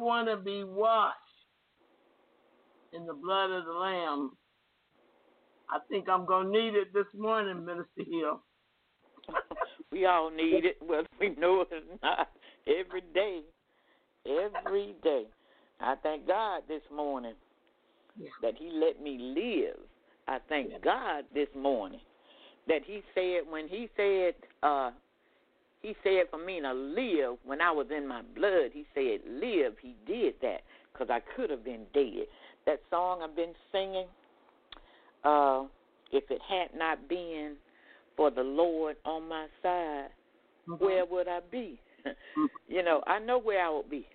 want to be washed in the blood of the Lamb. I think I'm going to need it this morning, Minister Hill. we all need it, whether we know it or not, every day. Every day. I thank God this morning yeah. that He let me live. I thank yeah. God this morning that He said, when He said, uh, He said for me to live when I was in my blood, He said, live. He did that because I could have been dead. That song I've been singing, uh, if it had not been for the Lord on my side, mm-hmm. where would I be? Mm-hmm. you know, I know where I would be.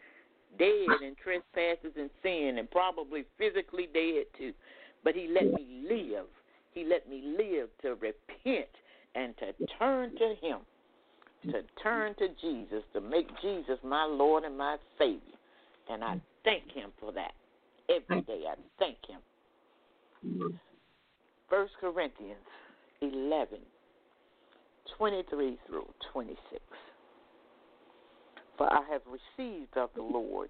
Dead in trespasses and sin, and probably physically dead too. But He let me live. He let me live to repent and to turn to Him, to turn to Jesus, to make Jesus my Lord and my Savior. And I thank Him for that. Every day I thank Him. First Corinthians 11, 23 through 26. For I have received of the Lord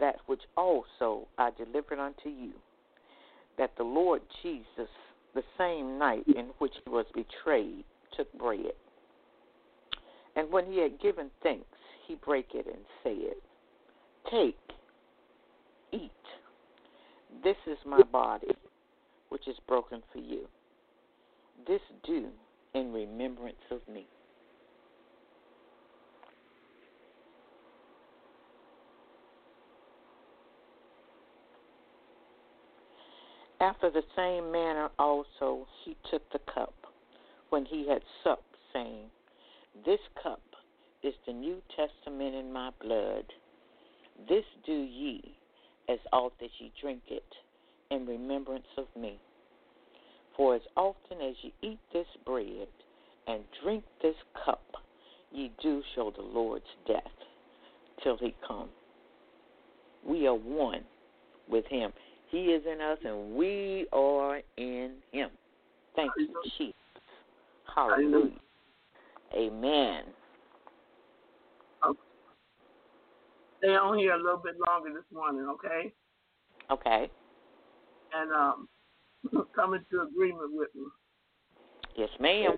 that which also I delivered unto you, that the Lord Jesus, the same night in which he was betrayed, took bread. And when he had given thanks, he brake it and said, Take, eat. This is my body, which is broken for you. This do in remembrance of me. After the same manner also he took the cup when he had supped, saying, This cup is the New Testament in my blood. This do ye as oft as ye drink it in remembrance of me. For as often as ye eat this bread and drink this cup, ye do show the Lord's death till he come. We are one with him. He is in us and we are in him. Thank you, Jesus. Hallelujah. Amen. Stay on here a little bit longer this morning, okay? Okay. And um, come into agreement with me. Yes, ma'am.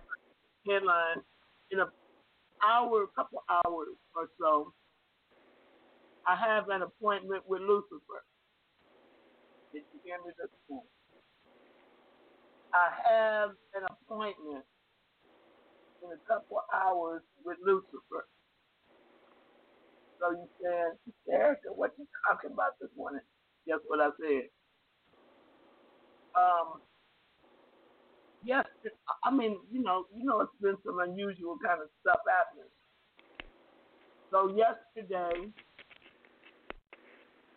Ted line in an hour, a couple hours or so, I have an appointment with Lucifer. Did you hear me this morning? I have an appointment in a couple hours with Lucifer. So you said, Erica, what you talking about this morning? Guess what I said? Um, yes, I mean, you know, you know, it's been some unusual kind of stuff happening. So yesterday,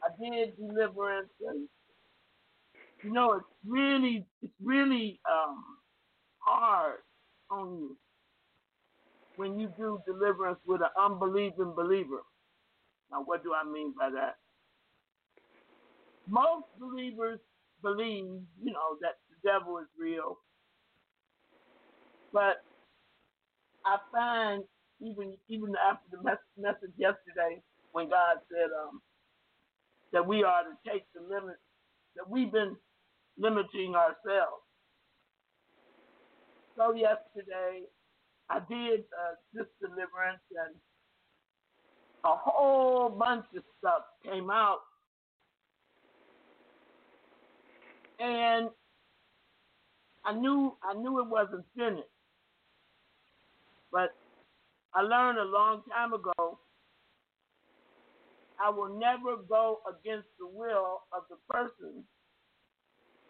I did deliverance, and you know, it's really, it's really um, hard on you when you do deliverance with an unbelieving believer. Now, what do I mean by that? Most believers believe, you know, that the devil is real. But I find even even after the message yesterday, when God said um, that we are to take the limit, that we've been limiting ourselves. So yesterday, I did uh, this deliverance, and a whole bunch of stuff came out and I knew I knew it wasn't finished. But I learned a long time ago I will never go against the will of the person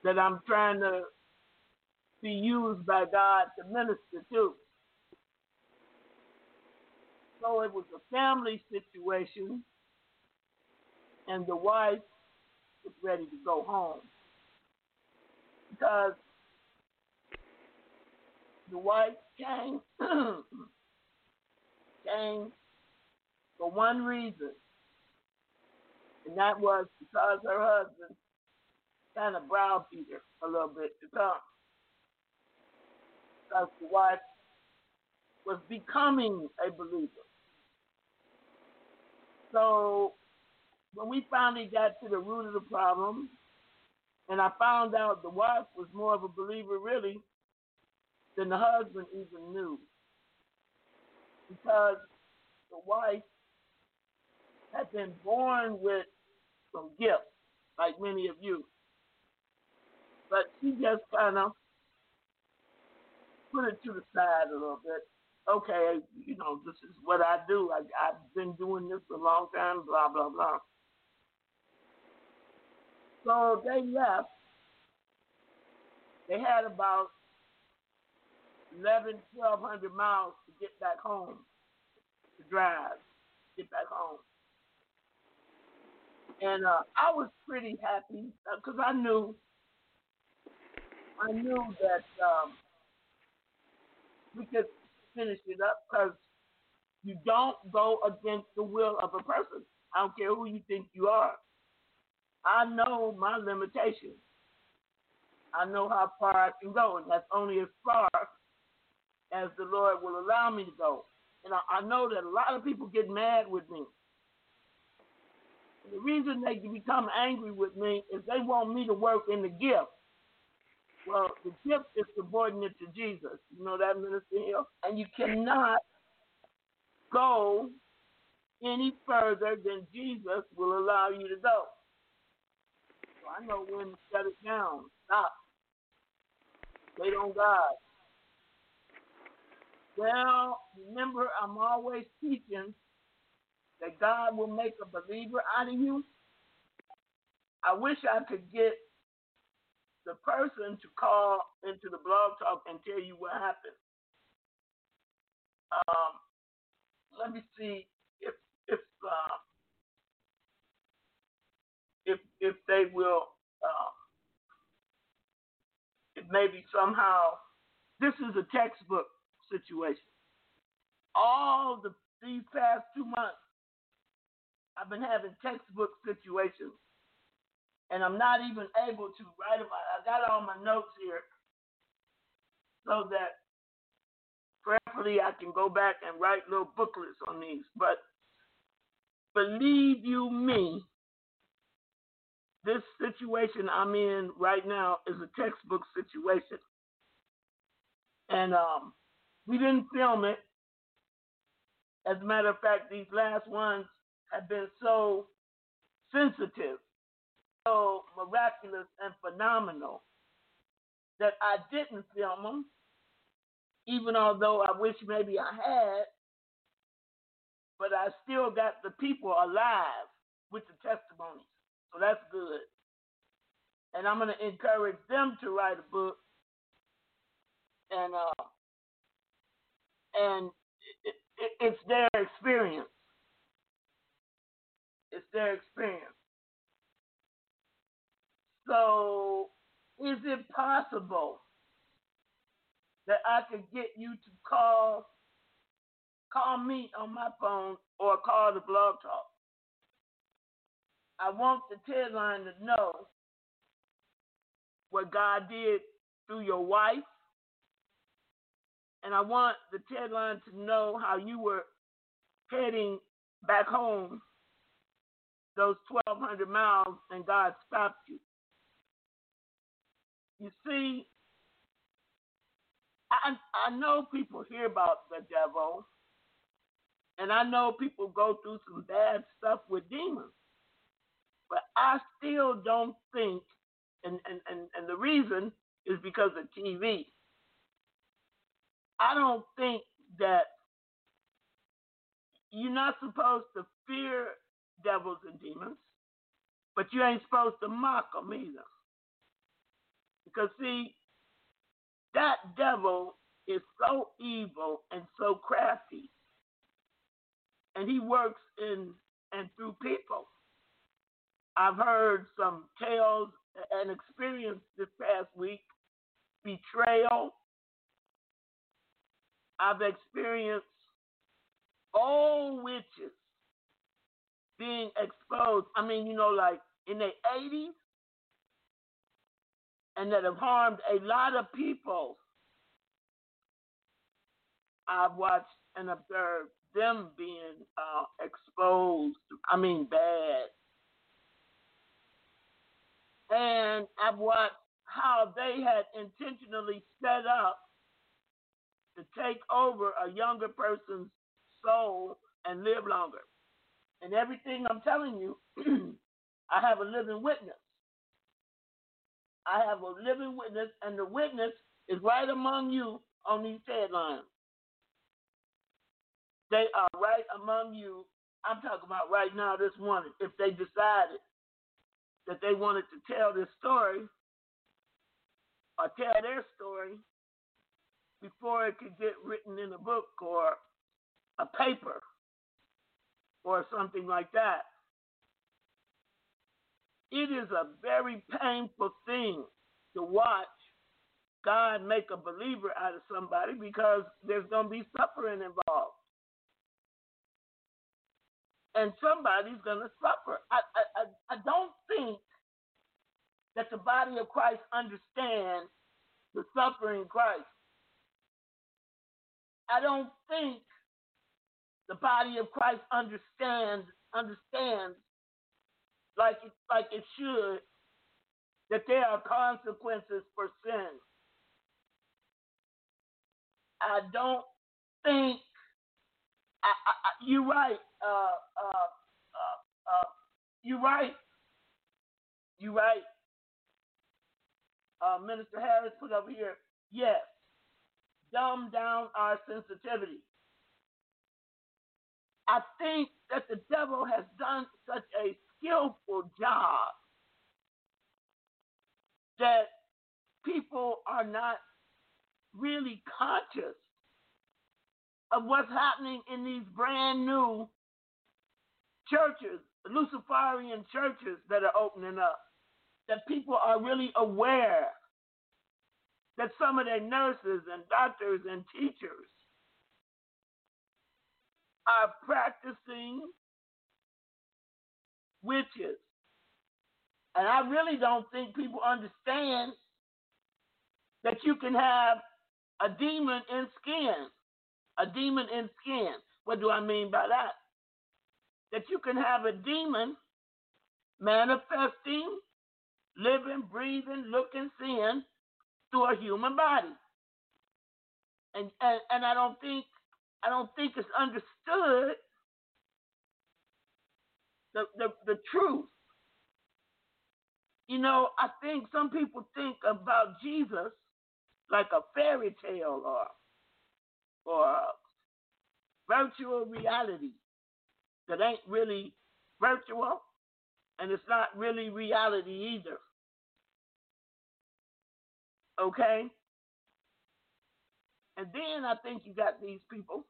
that I'm trying to be used by God to minister to. So it was a family situation, and the wife was ready to go home because the wife came came for one reason, and that was because her husband kind of browbeat her a little bit to come. because the wife was becoming a believer. So when we finally got to the root of the problem, and I found out the wife was more of a believer really than the husband even knew. Because the wife had been born with some gifts, like many of you. But she just kind of put it to the side a little bit. Okay, you know, this is what I do. I, I've been doing this a long time, blah, blah, blah. So they left. They had about 11, 1,200 miles to get back home, to drive, get back home. And uh, I was pretty happy because uh, I knew, I knew that um, we could finish it up because you don't go against the will of a person. I don't care who you think you are. I know my limitations. I know how far I can go, and that's only as far as the Lord will allow me to go. And I, I know that a lot of people get mad with me. The reason they become angry with me is they want me to work in the gift. Well, the gift is subordinate to Jesus. You know that, Minister Hill? And you cannot go any further than Jesus will allow you to go. So I know when to shut it down. Stop. Wait on God. Well, remember, I'm always teaching that God will make a believer out of you. I wish I could get the person to call into the blog talk and tell you what happened. Um, let me see if if uh, if if they will. Uh, maybe somehow. This is a textbook situation. All the these past two months, I've been having textbook situations, and I'm not even able to write. It. I got all my notes here, so that prayerfully I can go back and write little booklets on these. But believe you me, this situation I'm in right now is a textbook situation. And um, we didn't film it. As a matter of fact, these last ones have been so sensitive, so miraculous and phenomenal that I didn't film them, even although I wish maybe I had. But I still got the people alive with the testimonies. So that's good. And I'm going to encourage them to write a book. And uh, and it, it, it's their experience. It's their experience. So, is it possible that I could get you to call call me on my phone or call the blog talk? I want the Ted line to know what God did through your wife. And I want the Ted line to know how you were heading back home those 1,200 miles and God stopped you. You see, I, I know people hear about the devil, and I know people go through some bad stuff with demons. But I still don't think, and, and, and, and the reason is because of TV. I don't think that you're not supposed to fear devils and demons, but you ain't supposed to mock them either. Because, see, that devil is so evil and so crafty, and he works in and through people. I've heard some tales and experience this past week betrayal. I've experienced old witches being exposed. I mean, you know, like in the 80s, and that have harmed a lot of people. I've watched and observed them being uh, exposed. I mean, bad. And I've watched how they had intentionally set up to take over a younger person's soul and live longer. And everything I'm telling you, I have a living witness. I have a living witness, and the witness is right among you on these Ted lines. They are right among you. I'm talking about right now, this morning. If they decided that they wanted to tell this story or tell their story before it could get written in a book or a paper or something like that. It is a very painful thing to watch God make a believer out of somebody because there's going to be suffering involved. And somebody's going to suffer. I, I, I don't think that the body of Christ understands the suffering Christ. I don't think the body of Christ understands understands like it, like it should that there are consequences for sin. I don't think I, I, you're right. Uh, uh, uh, uh you're right. You're right. Uh, Minister Harris put over here. Yes, dumb down our sensitivity. I think that the devil has done such a skillful job that people are not really conscious of what's happening in these brand new churches, Luciferian churches that are opening up. That people are really aware that some of their nurses and doctors and teachers are practicing witches. And I really don't think people understand that you can have a demon in skin. A demon in skin. What do I mean by that? That you can have a demon manifesting, living, breathing, looking, seeing through a human body. And, and and I don't think I don't think it's understood the, the, the truth. You know, I think some people think about Jesus like a fairy tale or or virtual reality that ain't really virtual and it's not really reality either. Okay? And then I think you got these people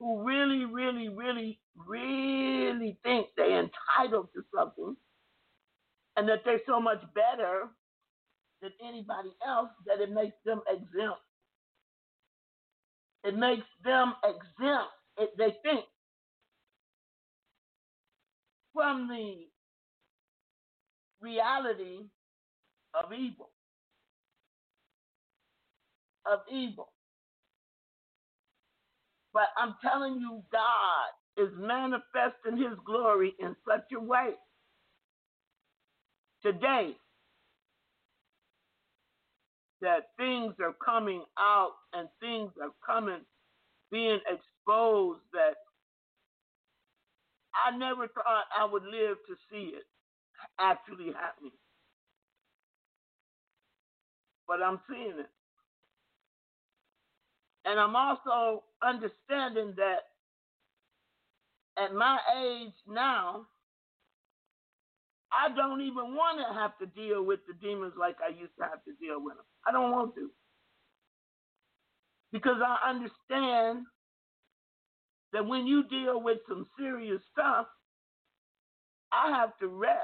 who really, really, really, really think they're entitled to something and that they're so much better than anybody else that it makes them exempt. It makes them exempt, it, they think, from the reality of evil. Of evil. But I'm telling you, God is manifesting his glory in such a way today that things are coming out and things are coming, being exposed that I never thought I would live to see it actually happening. But I'm seeing it. And I'm also understanding that at my age now, I don't even want to have to deal with the demons like I used to have to deal with them. I don't want to. Because I understand that when you deal with some serious stuff, I have to rest.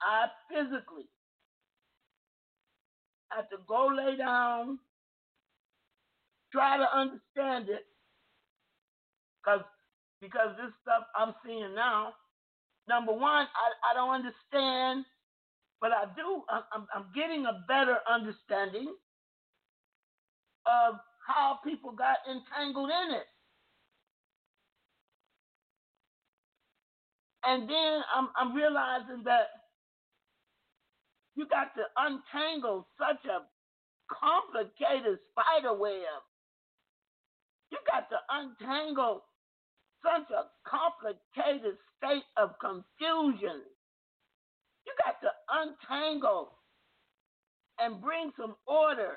I physically have to go lay down try to understand it because because this stuff I'm seeing now. Number one, I, I don't understand, but I do. I'm, I'm getting a better understanding of how people got entangled in it. And then I'm, I'm realizing that you got to untangle such a complicated spider web. You got to untangle such a complicated state of confusion. You got to untangle and bring some order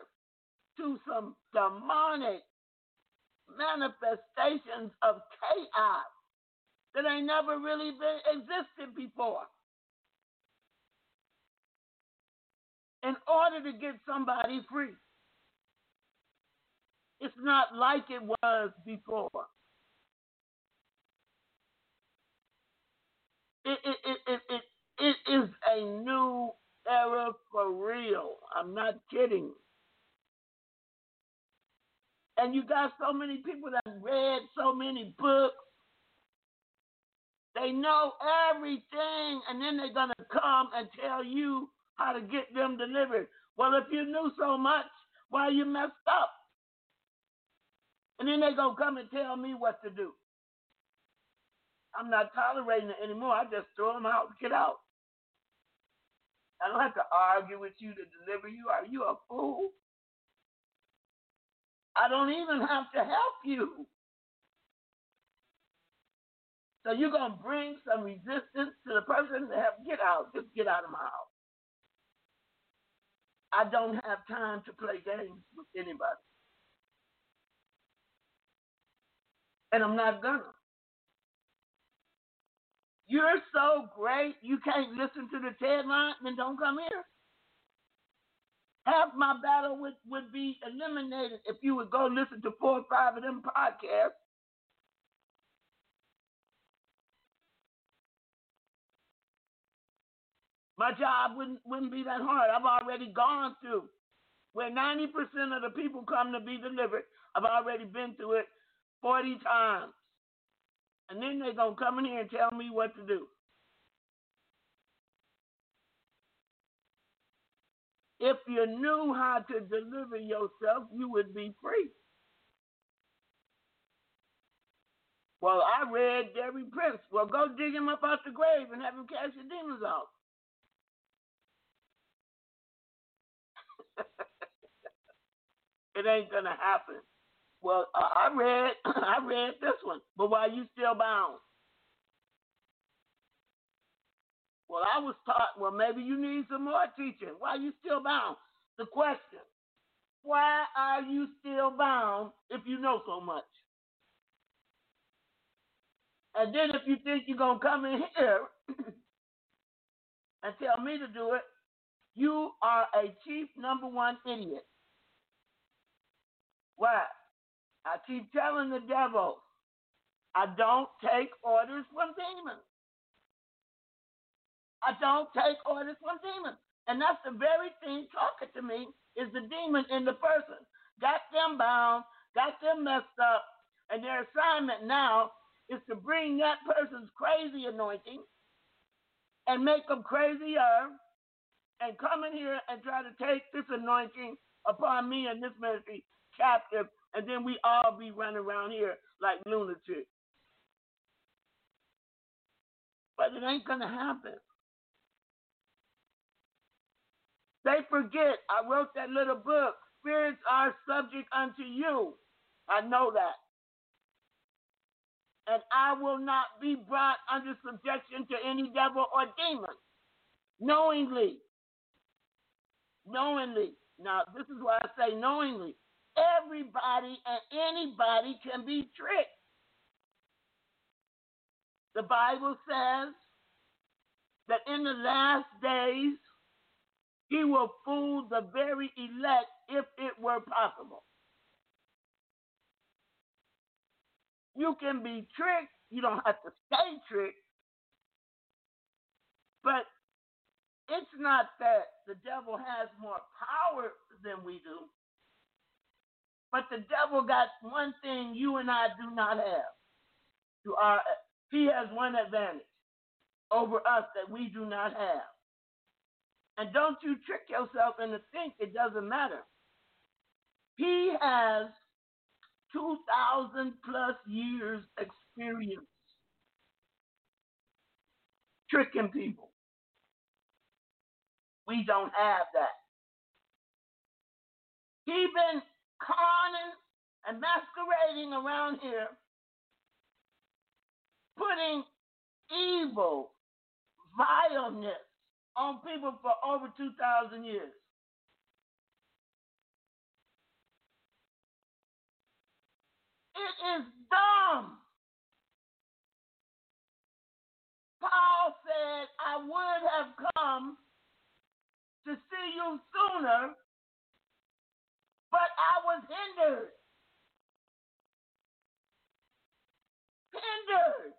to some demonic manifestations of chaos that ain't never really been existed before. In order to get somebody free. It's not like it was before. It, it, it, it, it, it is a new era for real. I'm not kidding. And you got so many people that read so many books. They know everything, and then they're going to come and tell you how to get them delivered. Well, if you knew so much, why you messed up? And then they're going to come and tell me what to do. I'm not tolerating it anymore. I just throw them out, get out. I don't have to argue with you to deliver you. Are you a fool? I don't even have to help you. So you're going to bring some resistance to the person to have get out. Just get out of my house. I don't have time to play games with anybody. And I'm not gonna. You're so great, you can't listen to the TED line, then don't come here. Half my battle would, would be eliminated if you would go listen to four or five of them podcasts. My job wouldn't wouldn't be that hard. I've already gone through where 90% of the people come to be delivered. I've already been through it 40 times. And then they're going to come in here and tell me what to do. If you knew how to deliver yourself, you would be free. Well, I read Derek Prince. Well, go dig him up out the grave and have him cast your demons out. it ain't gonna happen. Well, uh, I read I read this one, but why you still bound? Well, I was taught. Well, maybe you need some more teaching. Why you still bound? The question: Why are you still bound if you know so much? And then if you think you're gonna come in here and tell me to do it, you are a chief number one idiot. Why? I keep telling the devil, I don't take orders from demons. I don't take orders from demons. And that's the very thing talking to me is the demon in the person. Got them bound, got them messed up, and their assignment now is to bring that person's crazy anointing and make them crazier and come in here and try to take this anointing upon me and this ministry captive and then we all be running around here like lunatics. But it ain't gonna happen. They forget. I wrote that little book. Spirits are subject unto you. I know that. And I will not be brought under subjection to any devil or demon. Knowingly. Knowingly. Now, this is why I say knowingly everybody and anybody can be tricked. The Bible says that in the last days, he will fool the very elect if it were possible. You can be tricked. You don't have to stay tricked. But it's not that the devil has more power than we do. But the devil got one thing you and I do not have. To our, he has one advantage over us that we do not have. And don't you trick yourself into think it doesn't matter. He has 2,000 plus years experience tricking people. We don't have that. He been conning and masquerading around here, putting evil, vileness on people for over 2,000 years. It is dumb. Paul said, I would have come to see you sooner, but I was hindered. Hindered.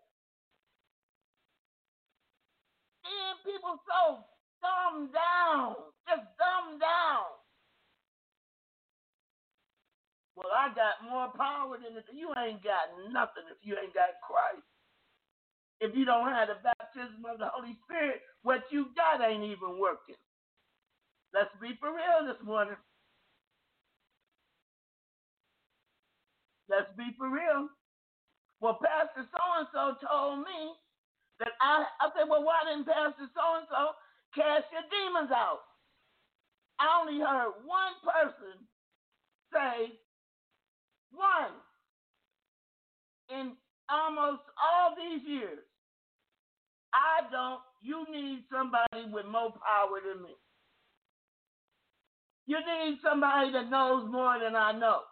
Seeing people so dumbed down, just dumbed down. Well, I got more power than this. You ain't got nothing if you ain't got Christ. If you don't have the baptism of the Holy Spirit, what you got ain't even working. Let's be for real this morning. Let's be for real. Well, Pastor so and so told me that I, I said, well, why didn't Pastor so and so cast your demons out? I only heard one person say, one, in almost all these years, I don't, you need somebody with more power than me. You need somebody that knows more than I know.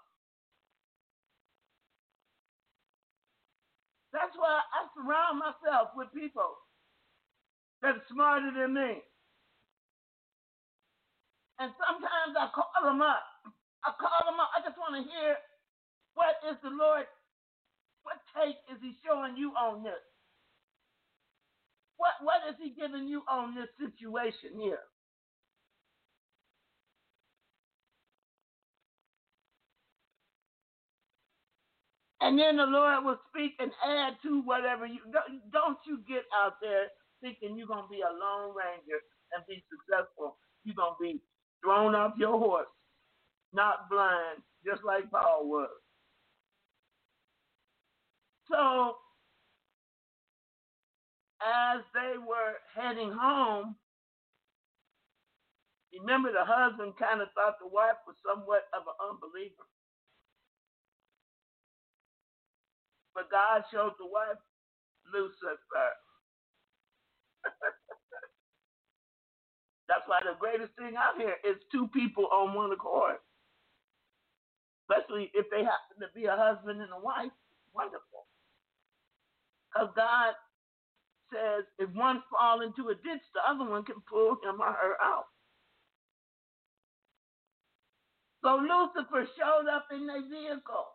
That's why I surround myself with people that are smarter than me. And sometimes I call them up. I call them up. I just want to hear what is the Lord, what take is He showing you on this? What what is He giving you on this situation here? And then the Lord will speak and add to whatever you don't you get out there thinking you're gonna be a lone ranger and be successful. You're gonna be thrown off your horse, not blind, just like Paul was. So as they were heading home, remember the husband kind of thought the wife was somewhat of an unbeliever. But God showed the wife Lucifer. That's why the greatest thing out here is two people on one accord. Especially if they happen to be a husband and a wife. Wonderful. Because God says if one fall into a ditch, the other one can pull him or her out. So Lucifer showed up in their vehicle.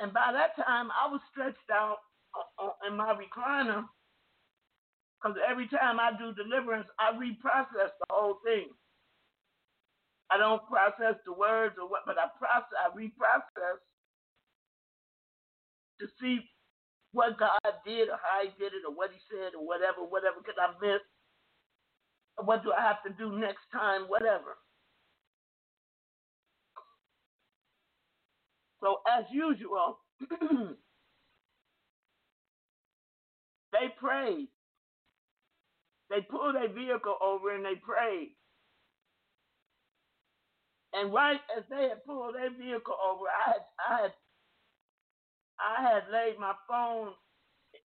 And by that time, I was stretched out uh, uh, in my recliner because every time I do deliverance, I reprocess the whole thing. I don't process the words or what, but I process, I reprocess to see what God did or how He did it or what He said or whatever, whatever, because I missed. What do I have to do next time, whatever. So, as usual, they prayed. They pulled a vehicle over and they prayed. And right as they had pulled their vehicle over, I had, I had, I had laid my phone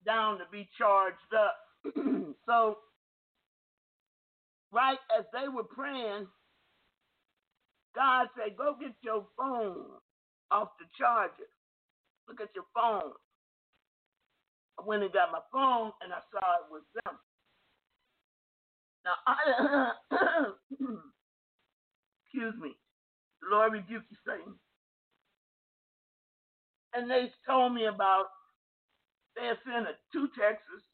down to be charged up. so, right as they were praying, God said, "Go get your phone off the charger. Look at your phone. I went and got my phone and I saw it was them. Now, I, excuse me, Lord rebuke you, Satan. And they told me about, they had sent a, two texts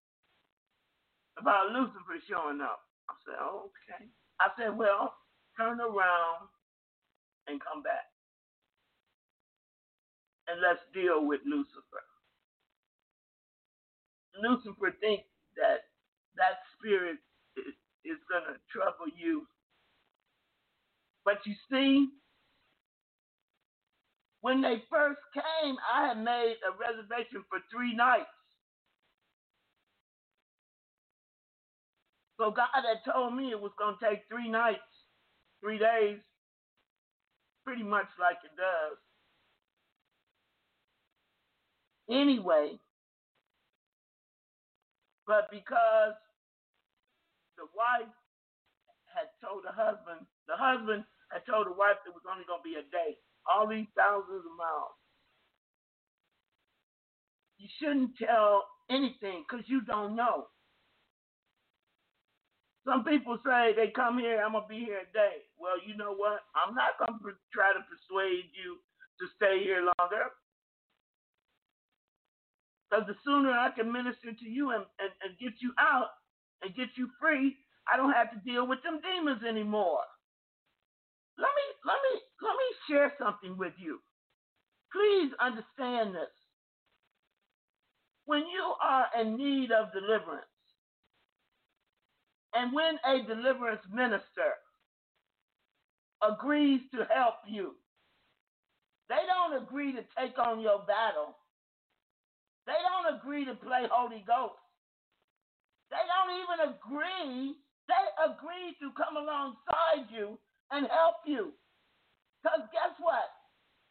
about Lucifer showing up. I said, okay. I said, well, turn around and come back and let's deal with Lucifer. Lucifer thinks that that spirit is, is going to trouble you. But you see, when they first came, I had made a reservation for three nights. So God had told me it was going to take three nights, three days, pretty much like it does. Anyway, but because the wife had told the husband, the husband had told the wife it was only going to be a day, all these thousands of miles. You shouldn't tell anything because you don't know. Some people say they come here, I'm going to be here a day. Well, you know what? I'm not going to try to persuade you to stay here longer. Because the sooner I can minister to you and, and, and get you out and get you free, I don't have to deal with them demons anymore. Let me let me let me share something with you. Please understand this. When you are in need of deliverance, and when a deliverance minister agrees to help you, they don't agree to take on your battle. They don't agree to play Holy Ghost. They don't even agree. They agree to come alongside you and help you. Because guess what?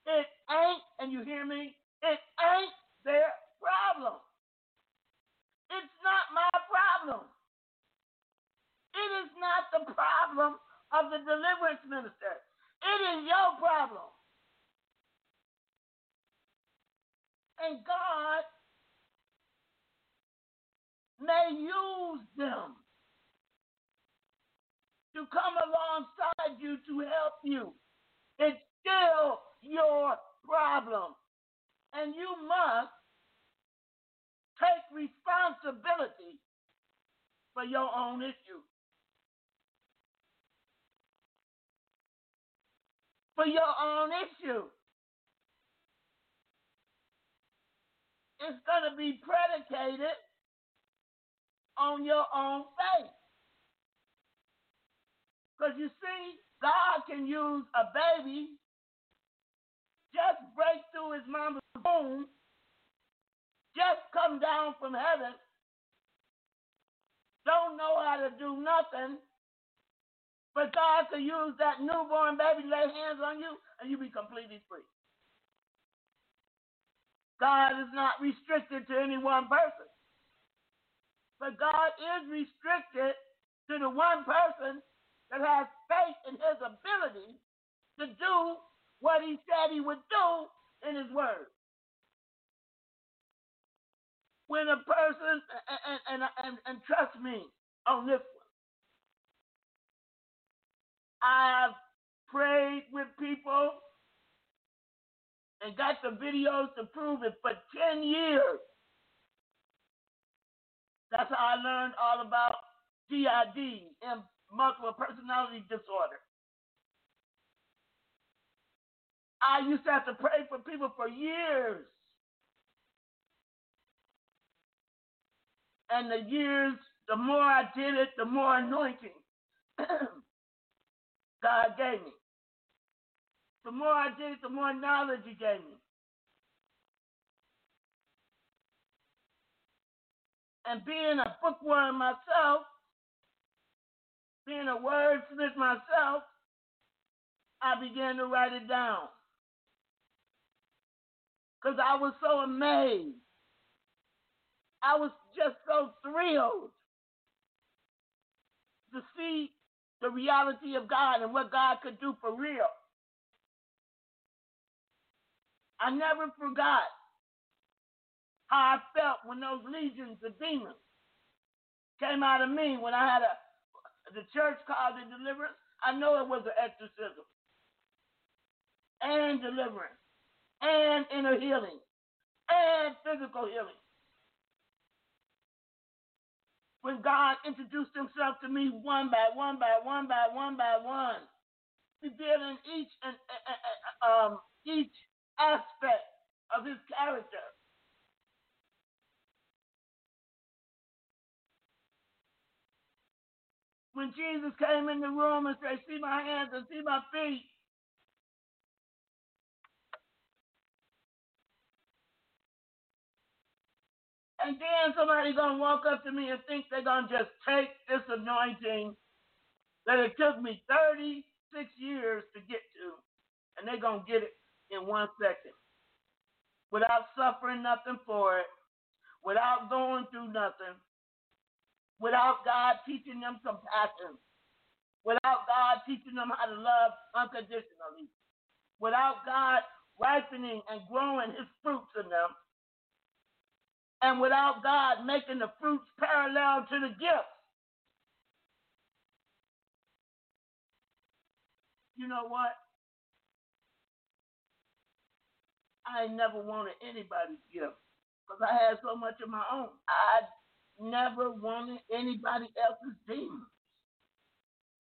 It ain't, and you hear me? It ain't their problem. It's not my problem. It is not the problem of the deliverance minister. It is your problem. And God may use them to come alongside you to help you. It's still your problem. And you must take responsibility for your own issue. For your own issue. It's going to be predicated on your own faith. Because you see, God can use a baby just break through his mama's womb, just come down from heaven, don't know how to do nothing, but God can use that newborn baby, lay hands on you, and you be completely free. God is not restricted to any one person. But God is restricted to the one person that has faith in his ability to do what he said he would do in his word. When a person, and, and, and, and trust me on this one, I've prayed with people and got the videos to prove it for 10 years. That's how I learned all about DID and multiple personality disorder. I used to have to pray for people for years. And the years, the more I did it, the more anointing God gave me. The more I did it, the more knowledge He gave me. And being a bookworm myself, being a wordsmith myself, I began to write it down. Because I was so amazed. I was just so thrilled to see the reality of God and what God could do for real. I never forgot how I felt when those legions of demons came out of me when I had a the church called it deliverance. I know it was an exorcism and deliverance and inner healing and physical healing. When God introduced himself to me one by one by one by one by one, revealing each and um, each aspect of his character when Jesus came in the room and said, See my hands and see my feet. And then somebody's gonna walk up to me and think they're gonna just take this anointing that it took me 36 years to get to, and they're gonna get it in one second. Without suffering nothing for it, without going through nothing, without God teaching them some compassion, without God teaching them how to love unconditionally, without God ripening and growing his fruits in them, and without God making the fruits parallel to the gifts. You know what? I never wanted anybody's gift because I had so much of my own. I never wanted anybody else's demons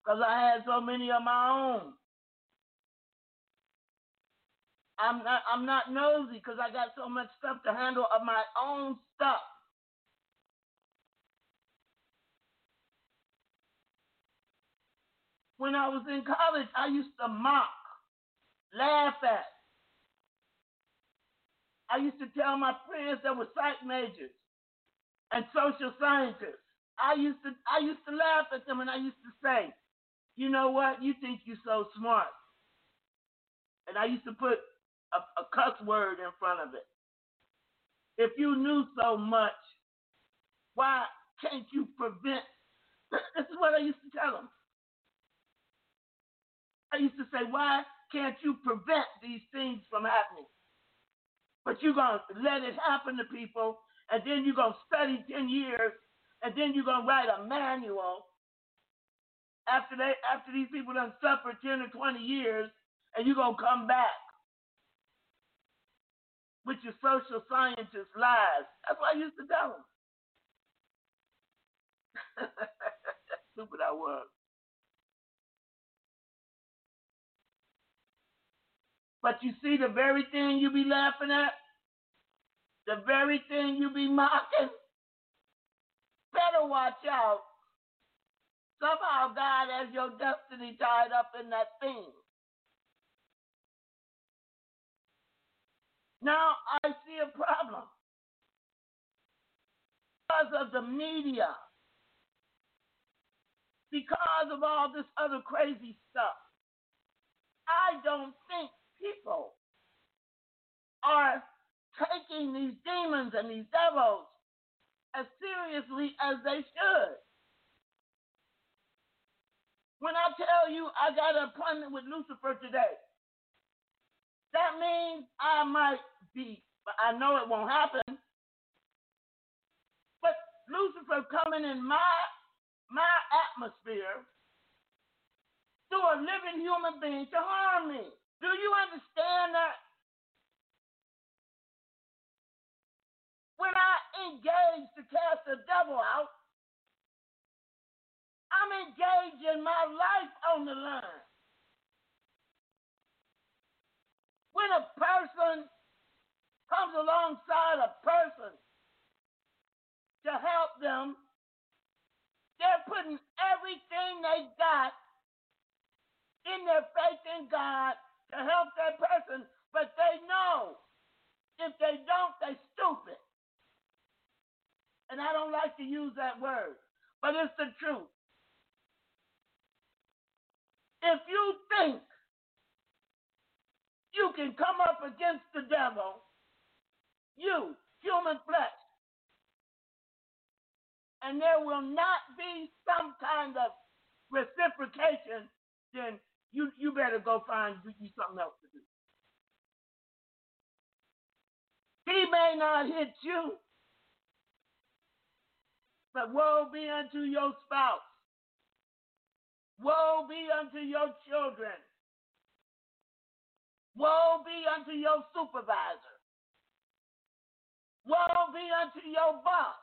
because I had so many of my own. I'm not I'm not nosy because I got so much stuff to handle of my own stuff. When I was in college, I used to mock, laugh at. I used to tell my friends that were psych majors and social scientists. I used to I used to laugh at them and I used to say, you know what, you think you're so smart. And I used to put a, a cuss word in front of it. If you knew so much, why can't you prevent? This is what I used to tell them. I used to say, why can't you prevent these things from happening? But you're going to let it happen to people, and then you're going to study 10 years, and then you're going to write a manual after they after these people done suffered 10 or 20 years, and you're going to come back with your social scientist lies. That's what I used to tell them. Stupid I was. But you see, the very thing you be laughing at, the very thing you be mocking, better watch out. Somehow God has your destiny tied up in that thing. Now I see a problem because of the media, because of all this other crazy stuff. I don't think people are taking these demons and these devils as seriously as they should. When I tell you I got an appointment with Lucifer today, that means I might be, but I know it won't happen. But Lucifer coming in my my atmosphere through a living human being to harm me. Do you understand that? When I engage to cast the devil out, I'm engaging my life on the line. When a person comes alongside a person to help them, they're putting everything they got in their faith in God to help that person, but they know if they don't, they're stupid. And I don't like to use that word, but it's the truth. If you think you can come up against the devil you, human flesh. And there will not be some kind of reciprocation, then you, you better go find you something else to do. He may not hit you, but woe be unto your spouse. Woe be unto your children. Woe be unto your supervisor. Woe be unto your boss.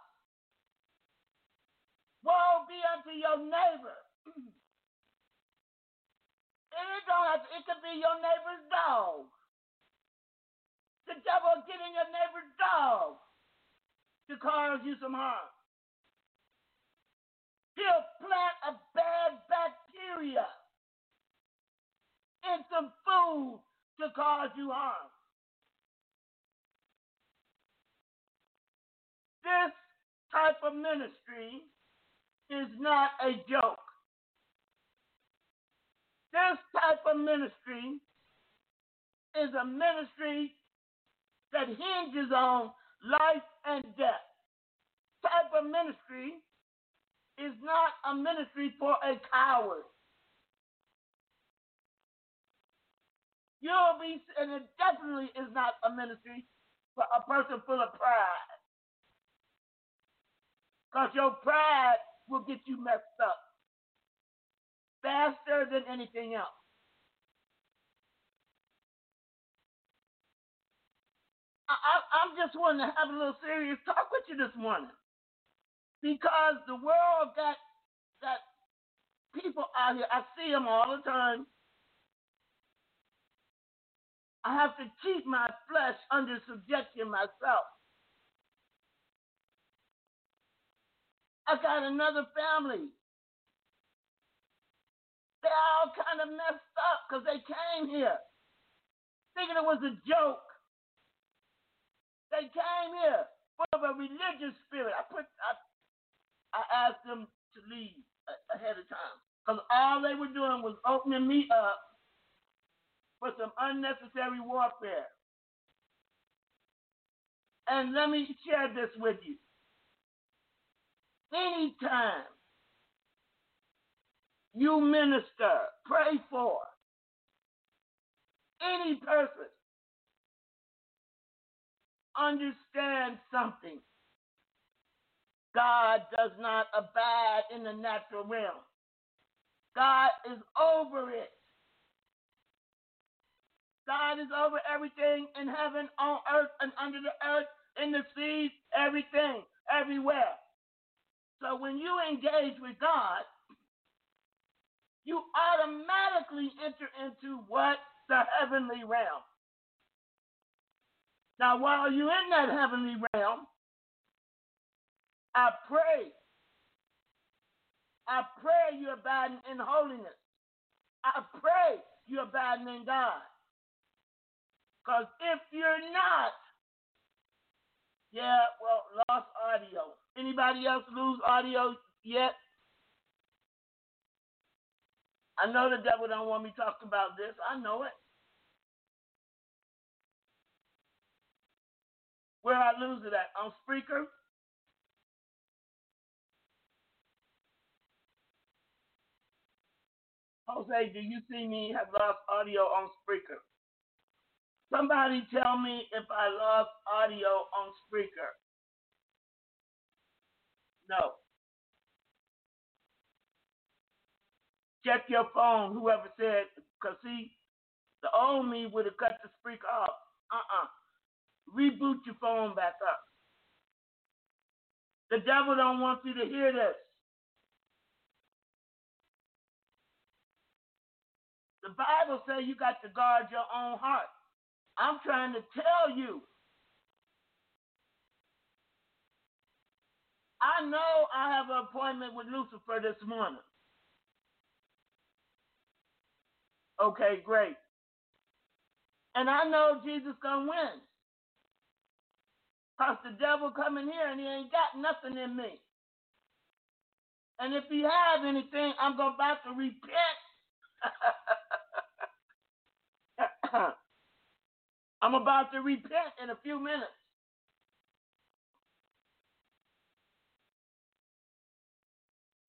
Woe be unto your neighbor. it don't have it could be your neighbor's dog. The devil get in your neighbor's dog to cause you some harm. He'll plant a bad bacteria into food to cause you harm. This type of ministry is not a joke. This type of ministry is a ministry that hinges on life and death. Type of ministry is not a ministry for a coward. You'll be, and it definitely is not a ministry for a person full of pride. Because your pride will get you messed up faster than anything else. I, am just wanting to have a little serious talk with you this morning because the world got got people out here. I see them all the time. I have to keep my flesh under subjection myself. I got another family. They all kind of messed up because they came here thinking it was a joke. They came here full of a religious spirit. I put I I asked them to leave ahead of time because all they were doing was opening me up for some unnecessary warfare. And let me share this with you. Anytime you minister, pray for any person, understand something. God does not abide in the natural realm. God is over it. God is over everything in heaven, on earth, and under the earth, in the seas, everything, everywhere. So when you engage with God, you automatically enter into what? The heavenly realm. Now, while you're in that heavenly realm, I pray. I pray you're abiding in holiness. I pray you're abiding in God. Because if you're not, yeah, well, lost audio. Anybody else lose audio yet? I know the devil don't want me talking about this. I know it. Where I lose it at? On Spreaker? Jose, do you see me have lost audio on Spreaker? Somebody tell me if I lost audio on Spreaker. No. Check your phone, whoever said, because see, the old me would have cut the Spreaker off. Uh-uh. Reboot your phone back up. The devil don't want you to hear this. The Bible says you got to guard your own heart. I'm trying to tell you. I know I have an appointment with Lucifer this morning. Okay, great. And I know Jesus gonna win. Cause the devil come in here and he ain't got nothing in me. And if he have anything, I'm gonna back to repent I'm about to repent in a few minutes.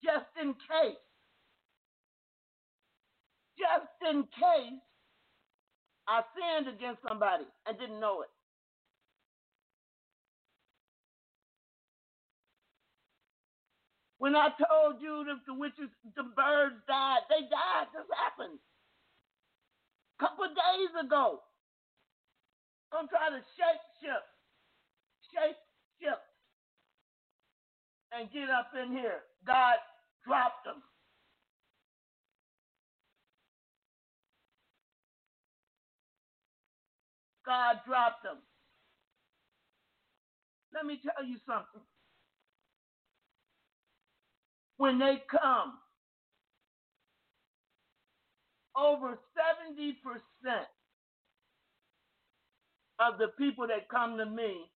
Just in case. Just in case I sinned against somebody and didn't know it. When I told you that the witches, the birds died, they died. This happened a couple days ago. Don't try to shake ship, shake ship, and get up in here. God dropped them. God dropped them. Let me tell you something. When they come, over 70% of the people that come to me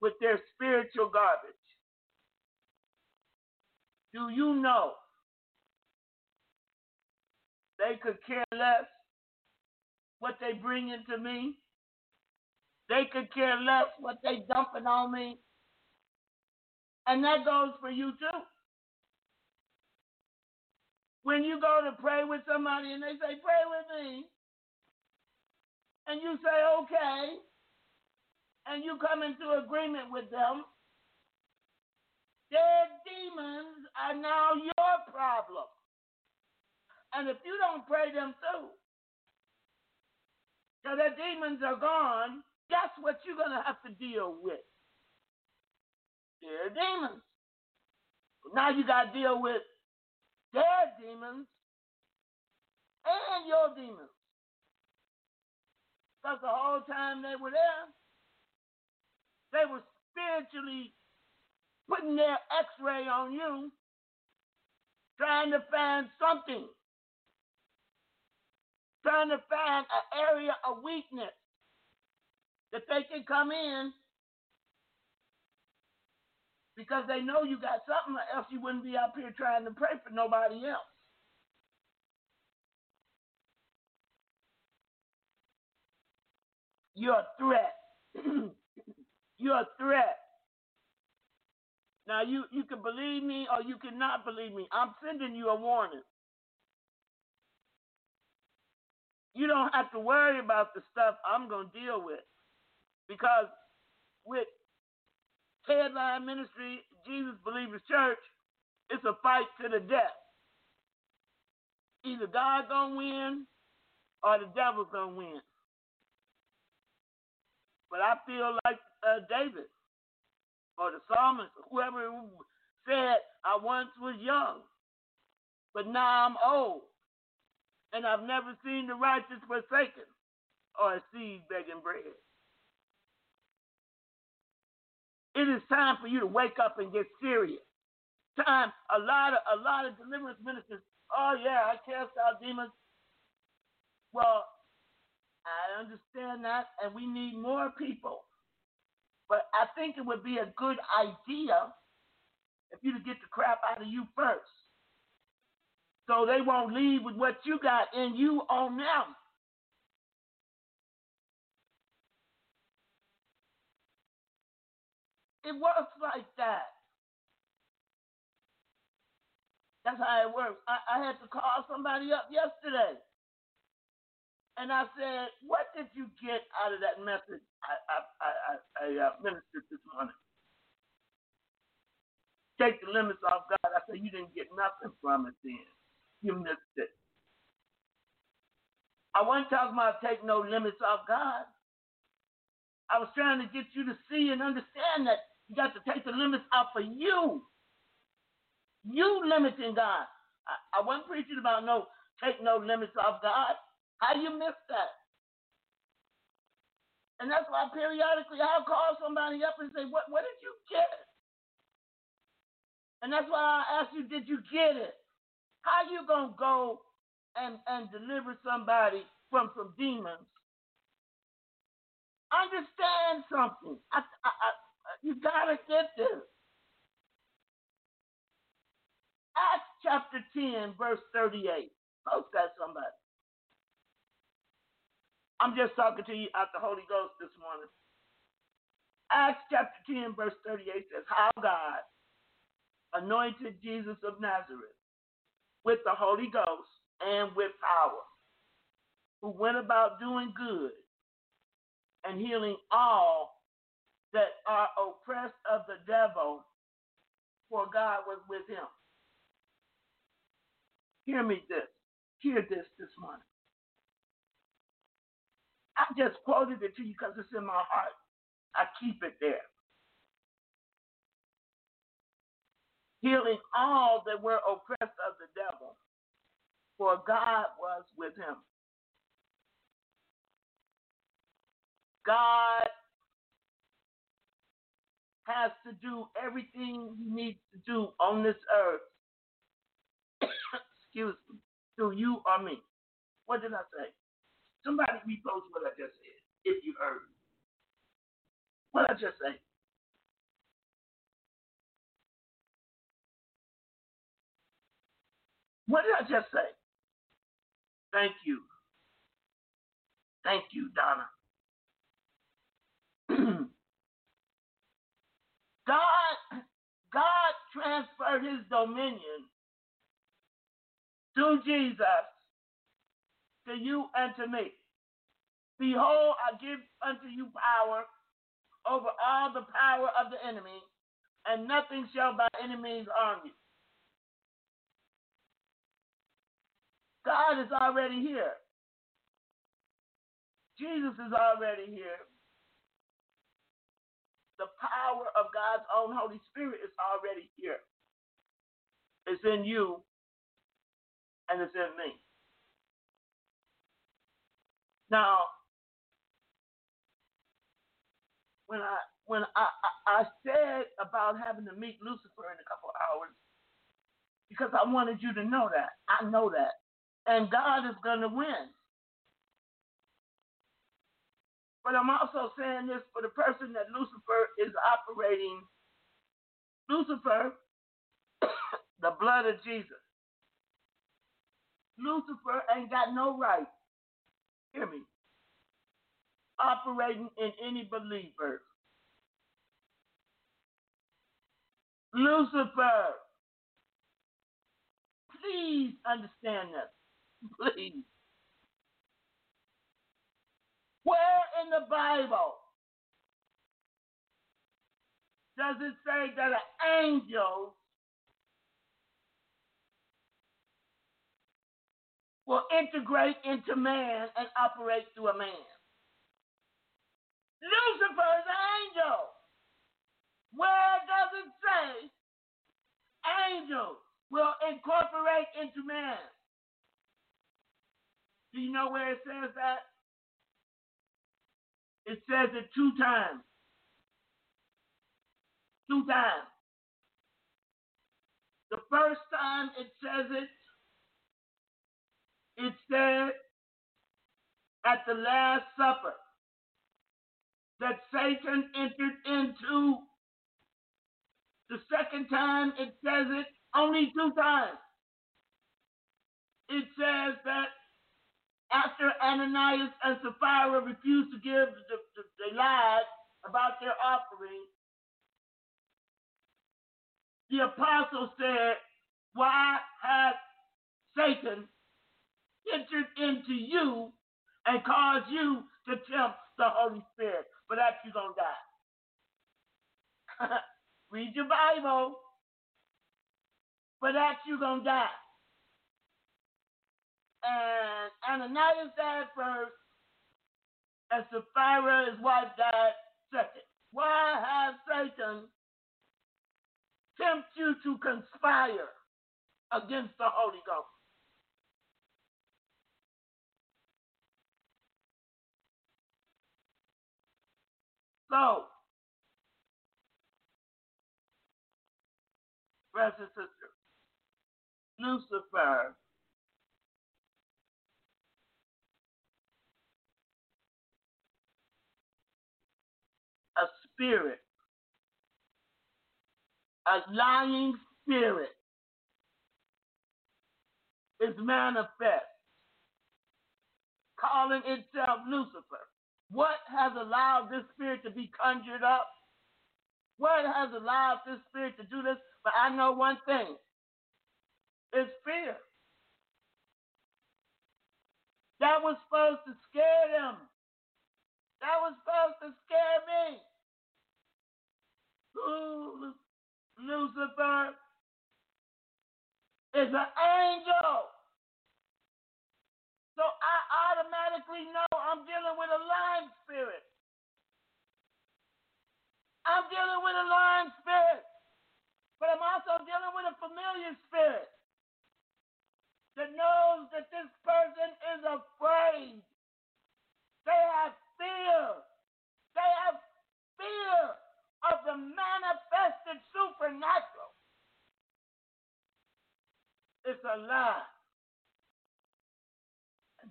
with their spiritual garbage. Do you know they could care less what they bring into me? They could care less what they dumping on me. And that goes for you too. When you go to pray with somebody and they say, Pray with me, and you say, Okay, and you come into agreement with them, their demons are now your problem. And if you don't pray them through, so their demons are gone, guess what you're going to have to deal with? Their demons. Now you got to deal with their demons and your demons. Because the whole time they were there, they were spiritually putting their x ray on you, trying to find something, trying to find an area of weakness that they can come in because they know you got something, else you wouldn't be up here trying to pray for nobody else. You're a threat. You're a threat. Now you you can believe me or you cannot believe me. I'm sending you a warning. You don't have to worry about the stuff I'm gonna deal with. Because with Ted line ministry, Jesus Believers Church, it's a fight to the death. Either God's gonna win or the devil's gonna win. But I feel like uh, David or the psalmist, whoever said, I once was young, but now I'm old, and I've never seen the righteous forsaken or a seed begging bread. It is time for you to wake up and get serious. Time, a lot of a lot of deliverance ministers. Oh yeah, I cast out demons. Well, I understand that, and we need more people. But I think it would be a good idea if you to get the crap out of you first, so they won't leave with what you got in you on them. It works like that. That's how it works. I, I had to call somebody up yesterday. And I said, What did you get out of that message I, I, I, I uh, ministered this morning? Take the limits off God. I said, You didn't get nothing from it then. You missed it. I wasn't talking about take no limits off God. I was trying to get you to see and understand that you got to take the limits off for you. You limiting God. I, I wasn't preaching about no take no limits off God. How do you miss that? And that's why periodically I'll call somebody up and say, What what did you get? And that's why I ask you, did you get it? How you gonna go and, and deliver somebody from some demons? Understand something. I, I, I, you gotta get this. Acts chapter 10, verse 38. Post that somebody. I'm just talking to you out the Holy Ghost this morning. Acts chapter 10, verse 38 says, How God anointed Jesus of Nazareth with the Holy Ghost and with power, who went about doing good and healing all that are oppressed of the devil, for God was with him. Hear me this. Hear this this morning. I just quoted it to you because it's in my heart. I keep it there. Healing all that were oppressed of the devil, for God was with him. God has to do everything he needs to do on this earth. Excuse me. through you or me. What did I say? Somebody repost what I just said, if you heard me. What I just said. What did I just say? Thank you. Thank you, Donna. God, God transferred his dominion through Jesus to you and to me. Behold, I give unto you power over all the power of the enemy, and nothing shall by any means harm you. God is already here. Jesus is already here. The power of God's own Holy Spirit is already here. It's in you and it's in me. Now, when I when I, I, I said about having to meet Lucifer in a couple hours, because I wanted you to know that. I know that. And God is going to win. But I'm also saying this for the person that Lucifer is operating. Lucifer, the blood of Jesus. Lucifer ain't got no right, hear me, operating in any believer. Lucifer, please understand this. Please. Where in the Bible does it say that an angel will integrate into man and operate through a man? Lucifer is an angel. Where does it say angels will incorporate into man? Do you know where it says that? It says it two times. Two times. The first time it says it, it said at the Last Supper that Satan entered into. The second time it says it only two times. It says that after Ananias and Sapphira refused to give, the, the, they lied about their offering, the apostle said, Why has Satan entered into you and caused you to tempt the Holy Spirit? For that, you're going to die. Read your Bible. For that, you're going to die and Ananias died first, and Sapphira, his wife, died second. Why has Satan tempt you to conspire against the Holy Ghost? So, brothers and sisters, Lucifer a spirit, a lying spirit is manifest, calling itself Lucifer. What has allowed this spirit to be conjured up? What has allowed this spirit to do this? But I know one thing it's fear. That was supposed to scare them. That was supposed to scare me. Lucifer is an angel. So I automatically know I'm dealing with a lying spirit. I'm dealing with a lying spirit. But I'm also dealing with a familiar spirit that knows that this person is afraid. They have fear. They have fear of the manifested supernatural. It's a lie.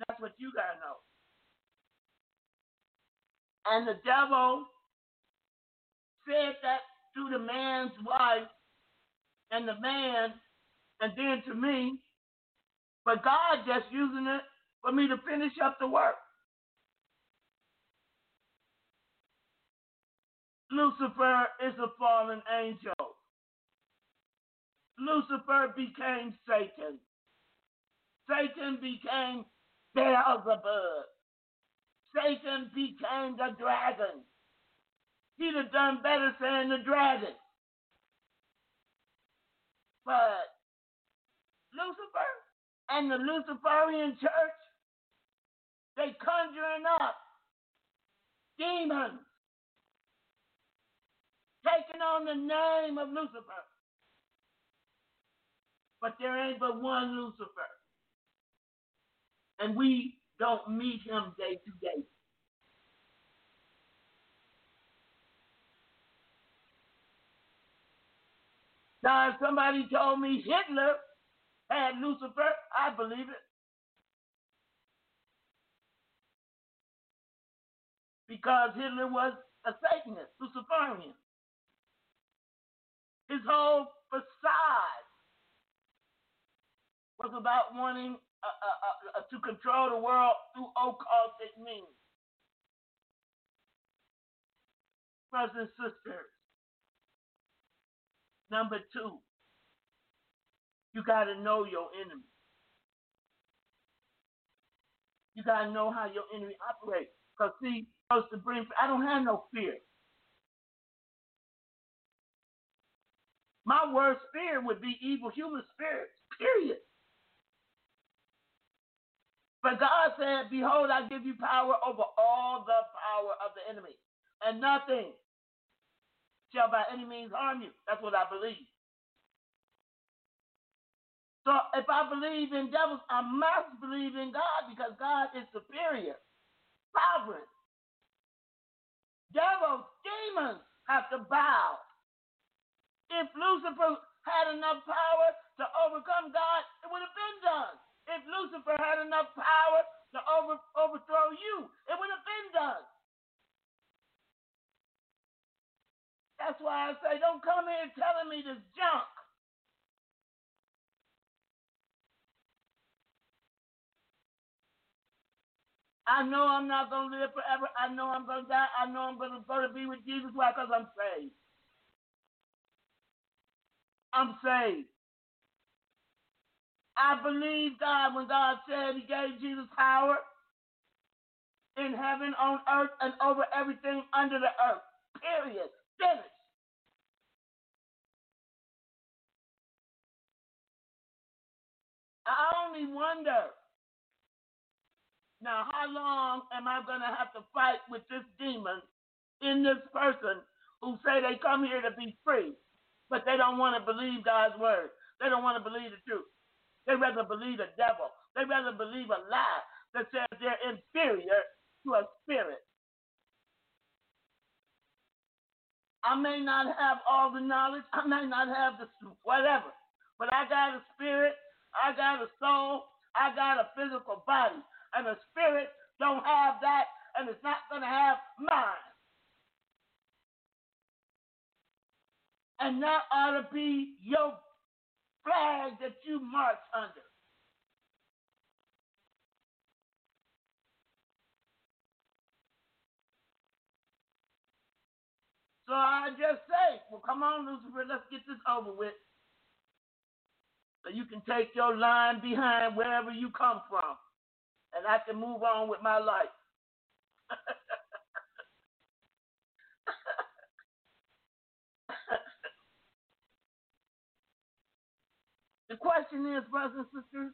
That's what you got to know. And the devil said that to the man's wife and the man and then to me, but God just using it for me to finish up the work. Lucifer is a fallen angel. Lucifer became Satan. Satan became Beelzebub. Satan became the dragon. He'd have done better saying the dragon. But Lucifer and the Luciferian church, they conjuring up demons, taking on the name of Lucifer. But there ain't but one Lucifer. And we don't meet him day to day. Now, if somebody told me Hitler had Lucifer, I believe it. Because Hitler was a Satanist, Luciferian. His whole facade was about wanting uh, uh, uh, to control the world through occultic means. Brothers and sisters, number two, you got to know your enemy. You got to know how your enemy operates. Because, see, supposed to bring, I don't have no fear. My worst fear would be evil human spirits, period. But God said, Behold, I give you power over all the power of the enemy, and nothing shall by any means harm you. That's what I believe. So if I believe in devils, I must believe in God because God is superior, sovereign. Devils, demons have to bow. If Lucifer had enough power to overcome God, it would have been done. If Lucifer had enough power to over, overthrow you, it would have been done. That's why I say, don't come here telling me this junk. I know I'm not going to live forever. I know I'm going to die. I know I'm going to go to be with Jesus. Why? Because I'm saved. I'm saved. I believe God when God said He gave Jesus power in heaven, on earth, and over everything under the earth. Period. Finished. I only wonder now, how long am I going to have to fight with this demon in this person who say they come here to be free, but they don't want to believe God's word? They don't want to believe the truth. They rather believe the devil. They rather believe a lie that says they're inferior to a spirit. I may not have all the knowledge. I may not have the whatever, but I got a spirit. I got a soul. I got a physical body and the spirit don't have that, and it's not to have mine. And that ought to be your flag that you march under. So I just say, well, come on, Lucifer, let's get this over with. So you can take your line behind wherever you come from and I can move on with my life. the question is, brothers and sisters,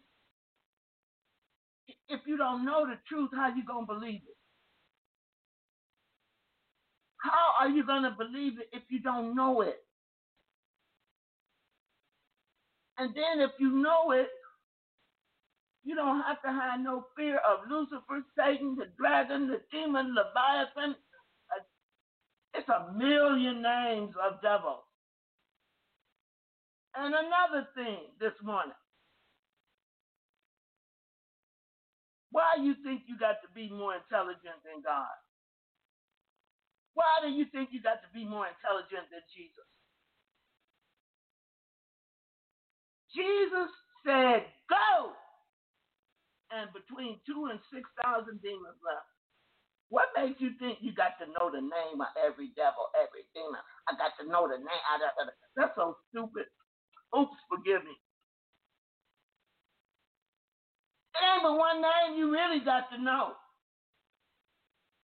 if you don't know the truth, how you gonna believe it? How are you gonna believe it if you don't know it? And then if you know it, you don't have to have no fear of Lucifer, Satan, the dragon, the demon, Leviathan. It's a million names of devils. And another thing this morning. Why do you think you got to be more intelligent than God? Why do you think you got to be more intelligent than Jesus? Jesus said, Go! And between two and six thousand demons left. What makes you think you got to know the name of every devil, every demon? I got to know the name. That's so stupid. Oops, forgive me. It ain't one name you really got to know.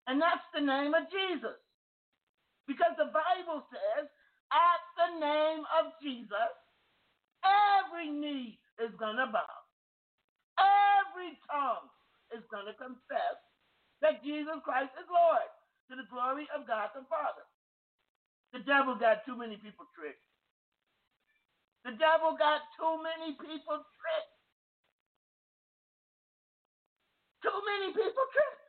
And that's the name of Jesus. Because the Bible says, at the name of Jesus, every knee is going to bow. Every tongue is going to confess that Jesus Christ is Lord to the glory of God the Father. The devil got too many people tricked. The devil got too many people tricked. Too many people tricked.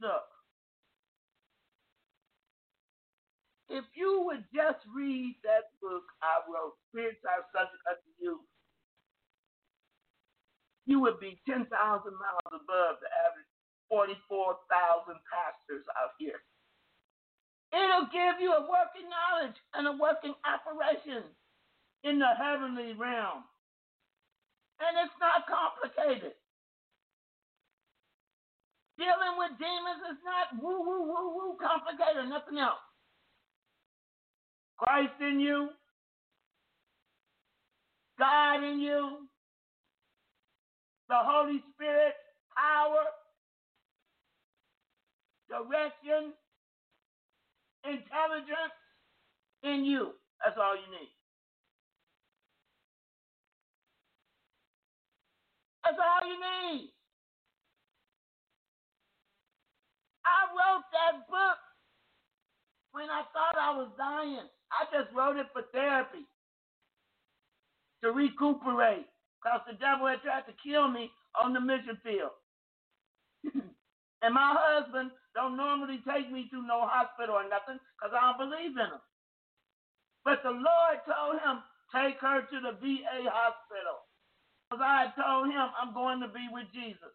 Look, if you would just read that book I wrote, Spirits Are Subject Unto You, you would be 10,000 miles above the average 44,000 pastors out here. It'll give you a working knowledge and a working operation in the heavenly realm. And it's not complicated. Dealing with demons is not woo, woo, woo, woo, complicated, nothing else. Christ in you, God in you, the Holy Spirit, power, direction, intelligence in you. That's all you need. That's all you need. I wrote that book when I thought I was dying. I just wrote it for therapy to recuperate because the devil had tried to kill me on the mission field. and my husband don't normally take me to no hospital or nothing because I don't believe in them. But the Lord told him, take her to the VA hospital. Because I told him I'm going to be with Jesus.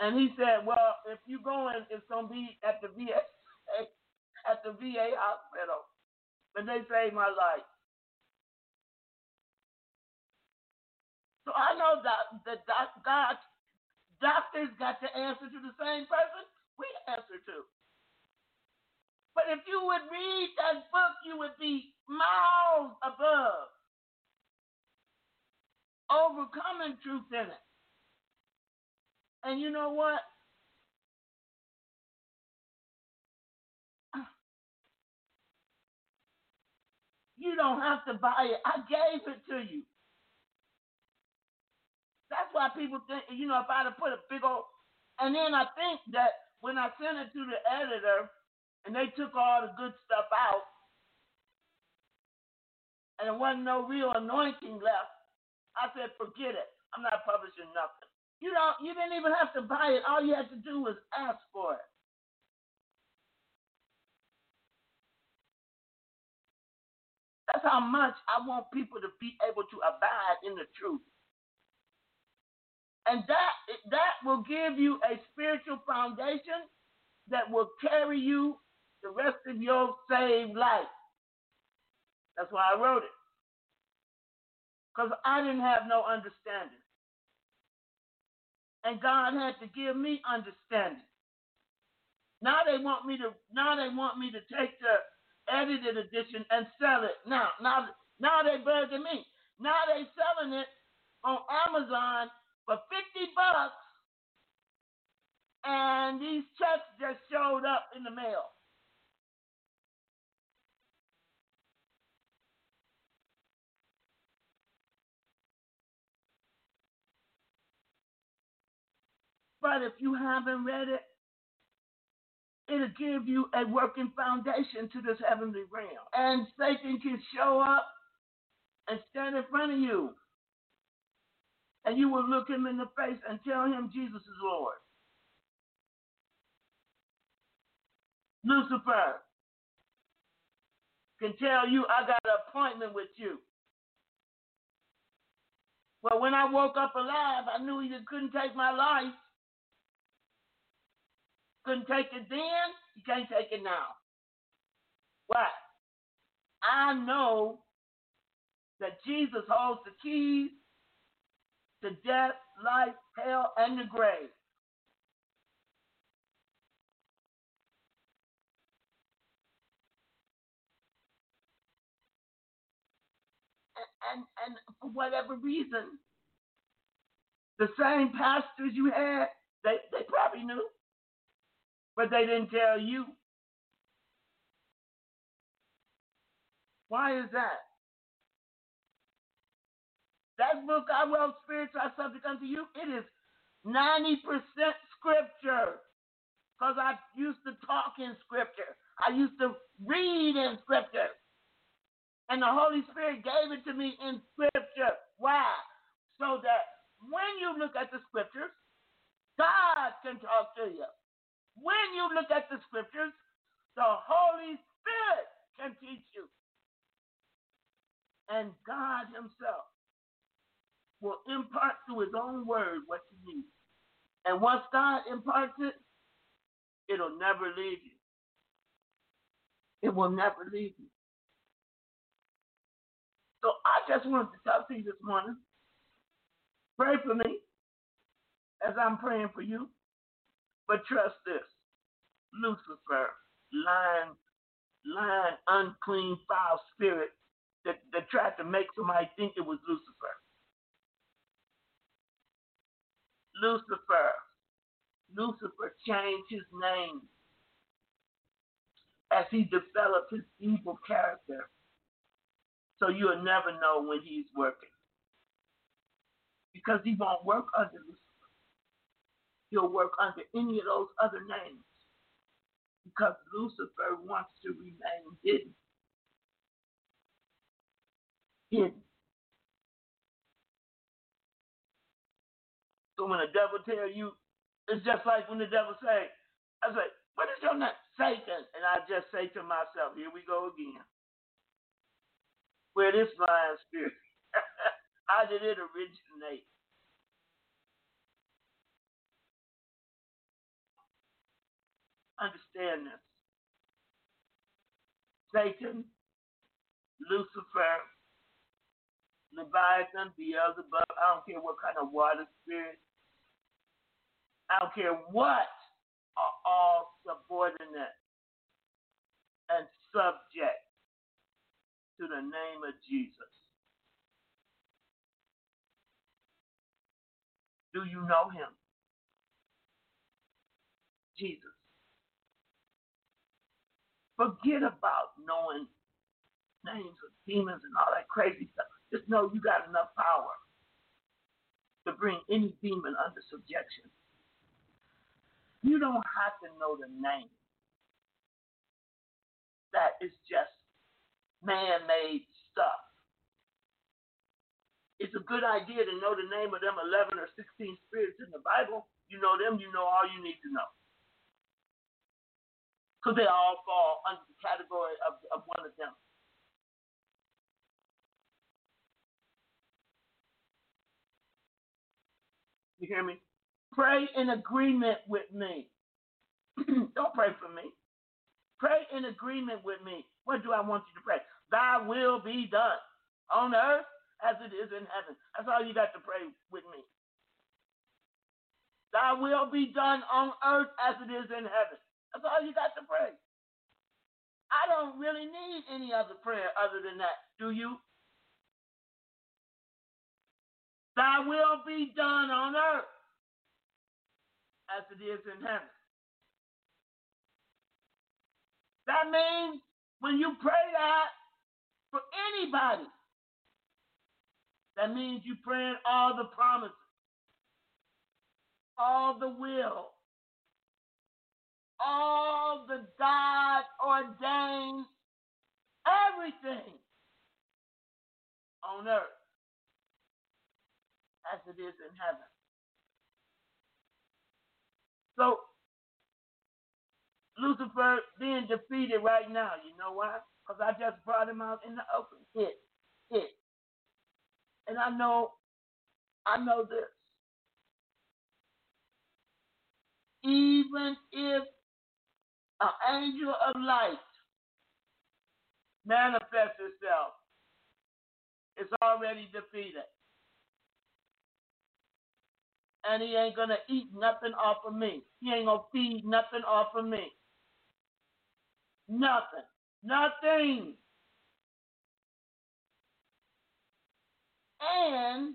And he said, Well, if you're going, it's gonna be at the VA at the VA hospital. But they saved my life. So I know that the God doctors got to answer to the same person we answer to. But if you would read that book, you would be miles above overcoming truth in it. And you know what? You don't have to buy it. I gave it to you. That's why people think, you know, if I'd have put a big old, and then I think that when I sent it to the editor and they took all the good stuff out, and there wasn't no real anointing left, I said, forget it. I'm not publishing nothing. You don't you didn't even have to buy it. All you had to do was ask for it. That's how much I want people to be able to abide in the truth. And that that will give you a spiritual foundation that will carry you the rest of your saved life. That's why I wrote it. Because I didn't have no understanding and God had to give me understanding. Now they want me to now they want me to take the edited edition and sell it. Now, now, now they bugging me. Now they're selling it on Amazon for fifty bucks, and these checks just showed up in the mail. But if you haven't read it, it'll give you a working foundation to this heavenly realm. And Satan can show up and stand in front of you. And you will look him in the face and tell him Jesus is Lord. Lucifer can tell you, I got an appointment with you. Well, when I woke up alive, I knew he couldn't take my life. Couldn't take it then, he can't take it now. Why? I know that Jesus holds the keys to death, life, hell, and the grave. And, and, for whatever reason, the same pastors you had, they, they probably knew, but they didn't tell you. Why is that? That book I wrote, Spirits Are Subject unto You, it is 90% scripture. Because I used to talk in scripture. I used to read in scripture. And the Holy Spirit gave it to me in scripture. Why? So that when you look at the scriptures, God can talk to you. When you look at the scriptures, the Holy Spirit can teach you. And God Himself will impart through his own word what you need. And once God imparts it, it'll never leave you. It will never leave you. So I just wanted to talk to you this morning. Pray for me as I'm praying for you. But trust this Lucifer, lying, lying, unclean, foul spirit that, that tried to make somebody think it was Lucifer. Lucifer. Lucifer changed his name as he developed his evil character. So you'll never know when he's working. Because he won't work under Lucifer. He'll work under any of those other names. Because Lucifer wants to remain hidden. Hidden. So when the devil tell you, it's just like when the devil say, I say, what is your name? Satan. And I just say to myself, here we go again. Where this lying spirit? How did it originate? Understand this. Satan, Lucifer, Leviathan, Beelzebub, I don't care what kind of water spirit, I don't care what, are all subordinate and subject to the name of Jesus. Do you know him? Jesus. Forget about knowing names of demons and all that crazy stuff. Just know you got enough power to bring any demon under subjection. You don't have to know the name. That is just man made stuff. It's a good idea to know the name of them 11 or 16 spirits in the Bible. You know them, you know all you need to know. Because they all fall under the category of, of one of them. You hear me? Pray in agreement with me. Don't pray for me. Pray in agreement with me. What do I want you to pray? Thy will be done on earth as it is in heaven. That's all you got to pray with me. Thy will be done on earth as it is in heaven. That's all you got to pray. I don't really need any other prayer other than that. Do you? Thy will be done on earth as it is in heaven. That means when you pray that for anybody, that means you're praying all the promises, all the will, all the God ordained everything on earth as it is in heaven. So, Lucifer being defeated right now. You know why? Because I just brought him out in the open. It, it. And I know, I know this. Even if an angel of light manifests itself, it's already defeated. And he ain't gonna eat nothing off of me. He ain't gonna feed nothing off of me. Nothing. Nothing. And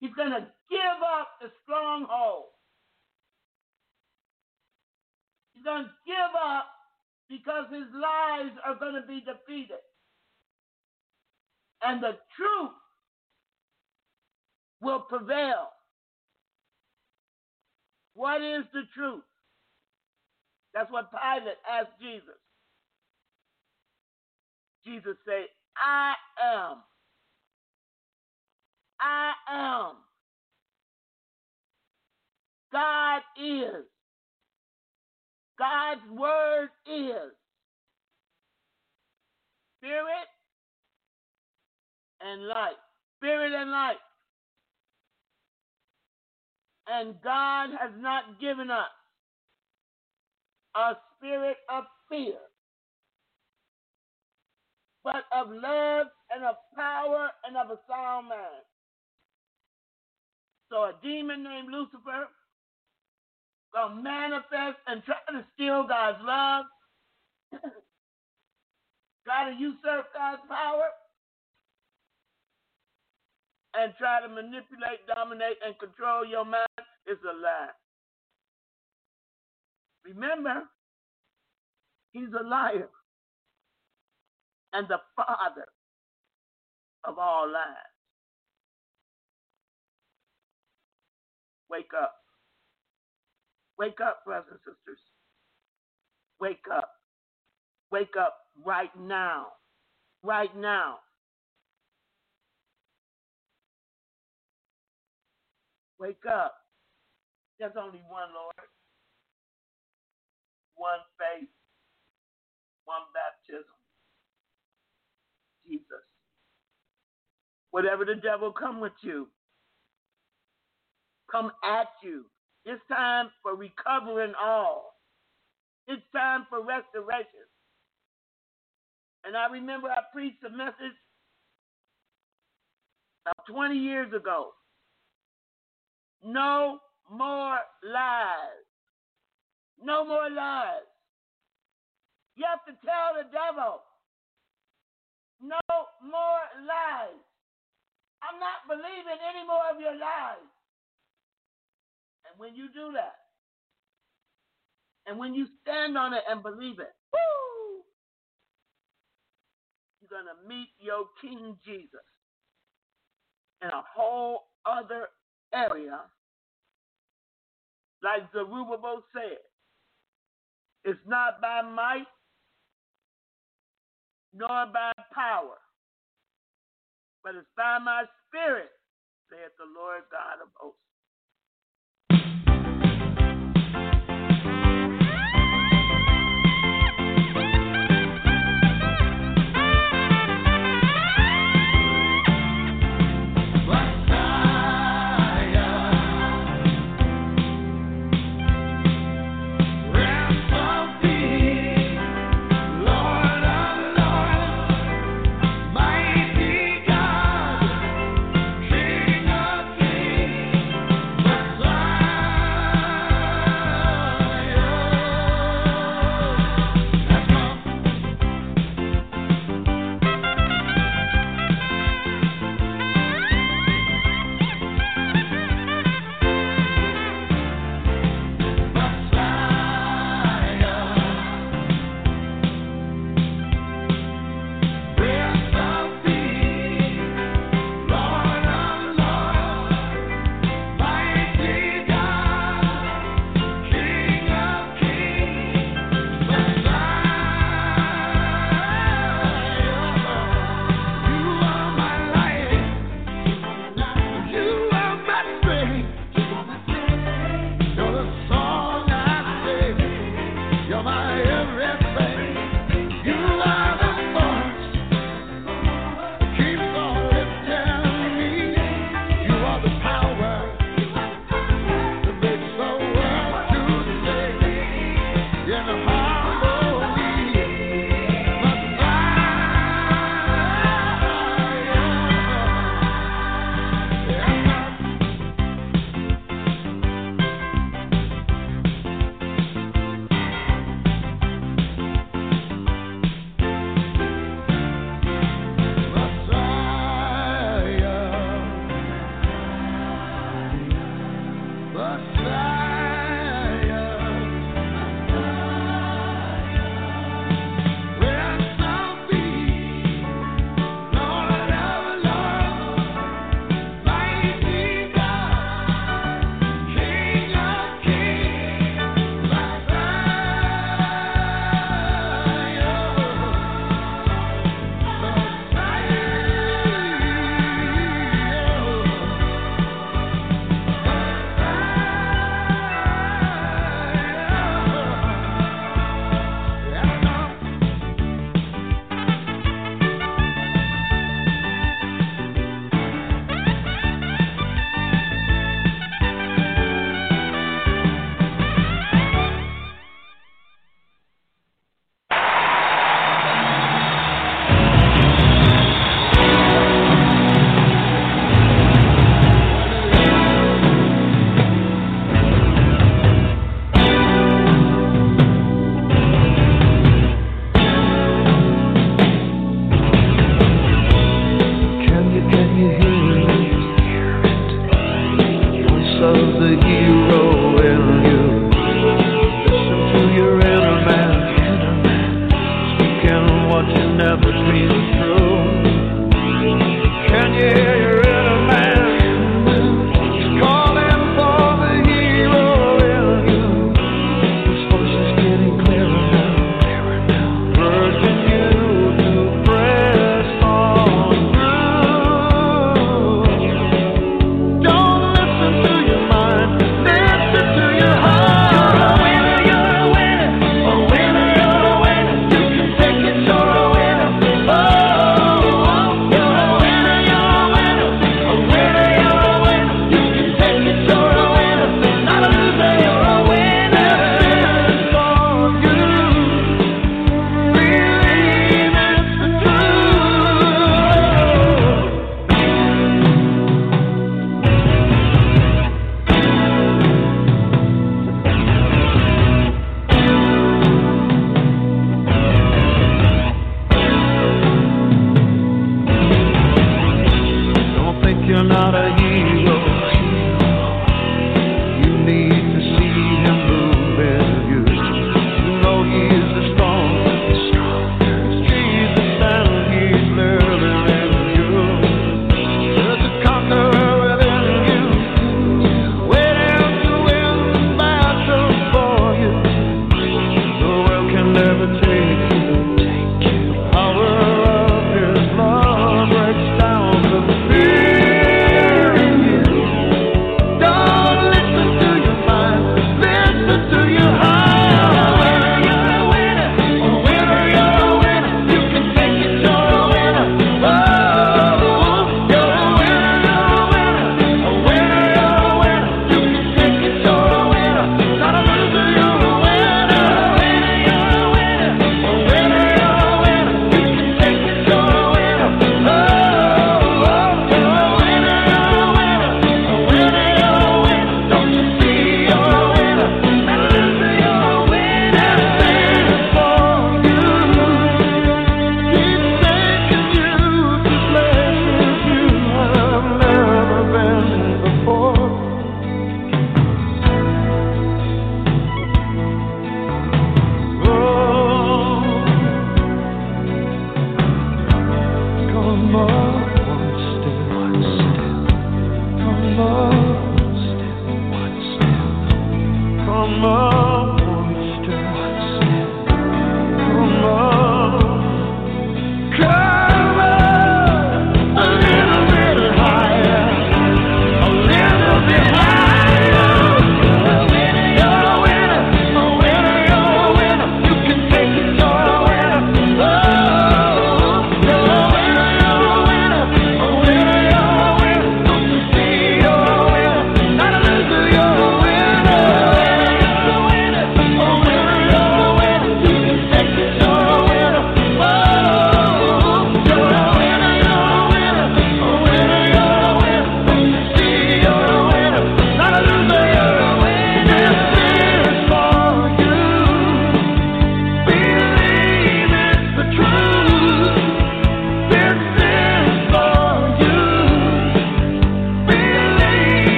he's to give up the stronghold. He's to give up because his lies are to be defeated. And the truth will prevail. What is the truth? That's what Pilate asked Jesus. Jesus said, I am. I am. God is. God's word is. Spirit and light. Spirit and light. And God has not given us a spirit of fear, but of love and of power and of a sound mind. So a demon named Lucifer gonna manifest and try to steal God's love, try to usurp God's power, and try to manipulate, dominate, and control your mind is a lie. Remember, he's a liar and the father of all lies. Wake up. Wake up, brothers and sisters. Wake up. Wake up right now. Right now. Wake up. There's only one Lord one faith, one baptism. Jesus. Whatever the devil come with you, come at you. It's time for recovering all. It's time for restoration. And I remember I preached a message about 20 years ago. No more lies. No more lies. You have to tell the devil, no more lies. I'm not believing any more of your lies. And when you do that, and when you stand on it and believe it, woo, you're going to meet your King Jesus in a whole other area. Like Zerubbabel said, it's not by might nor by power, but it's by my spirit, saith the Lord God of hosts.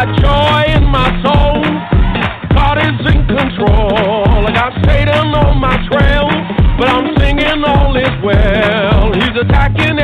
got joy in my soul. God is in control. I got Satan on my trail, but I'm singing all is well. He's attacking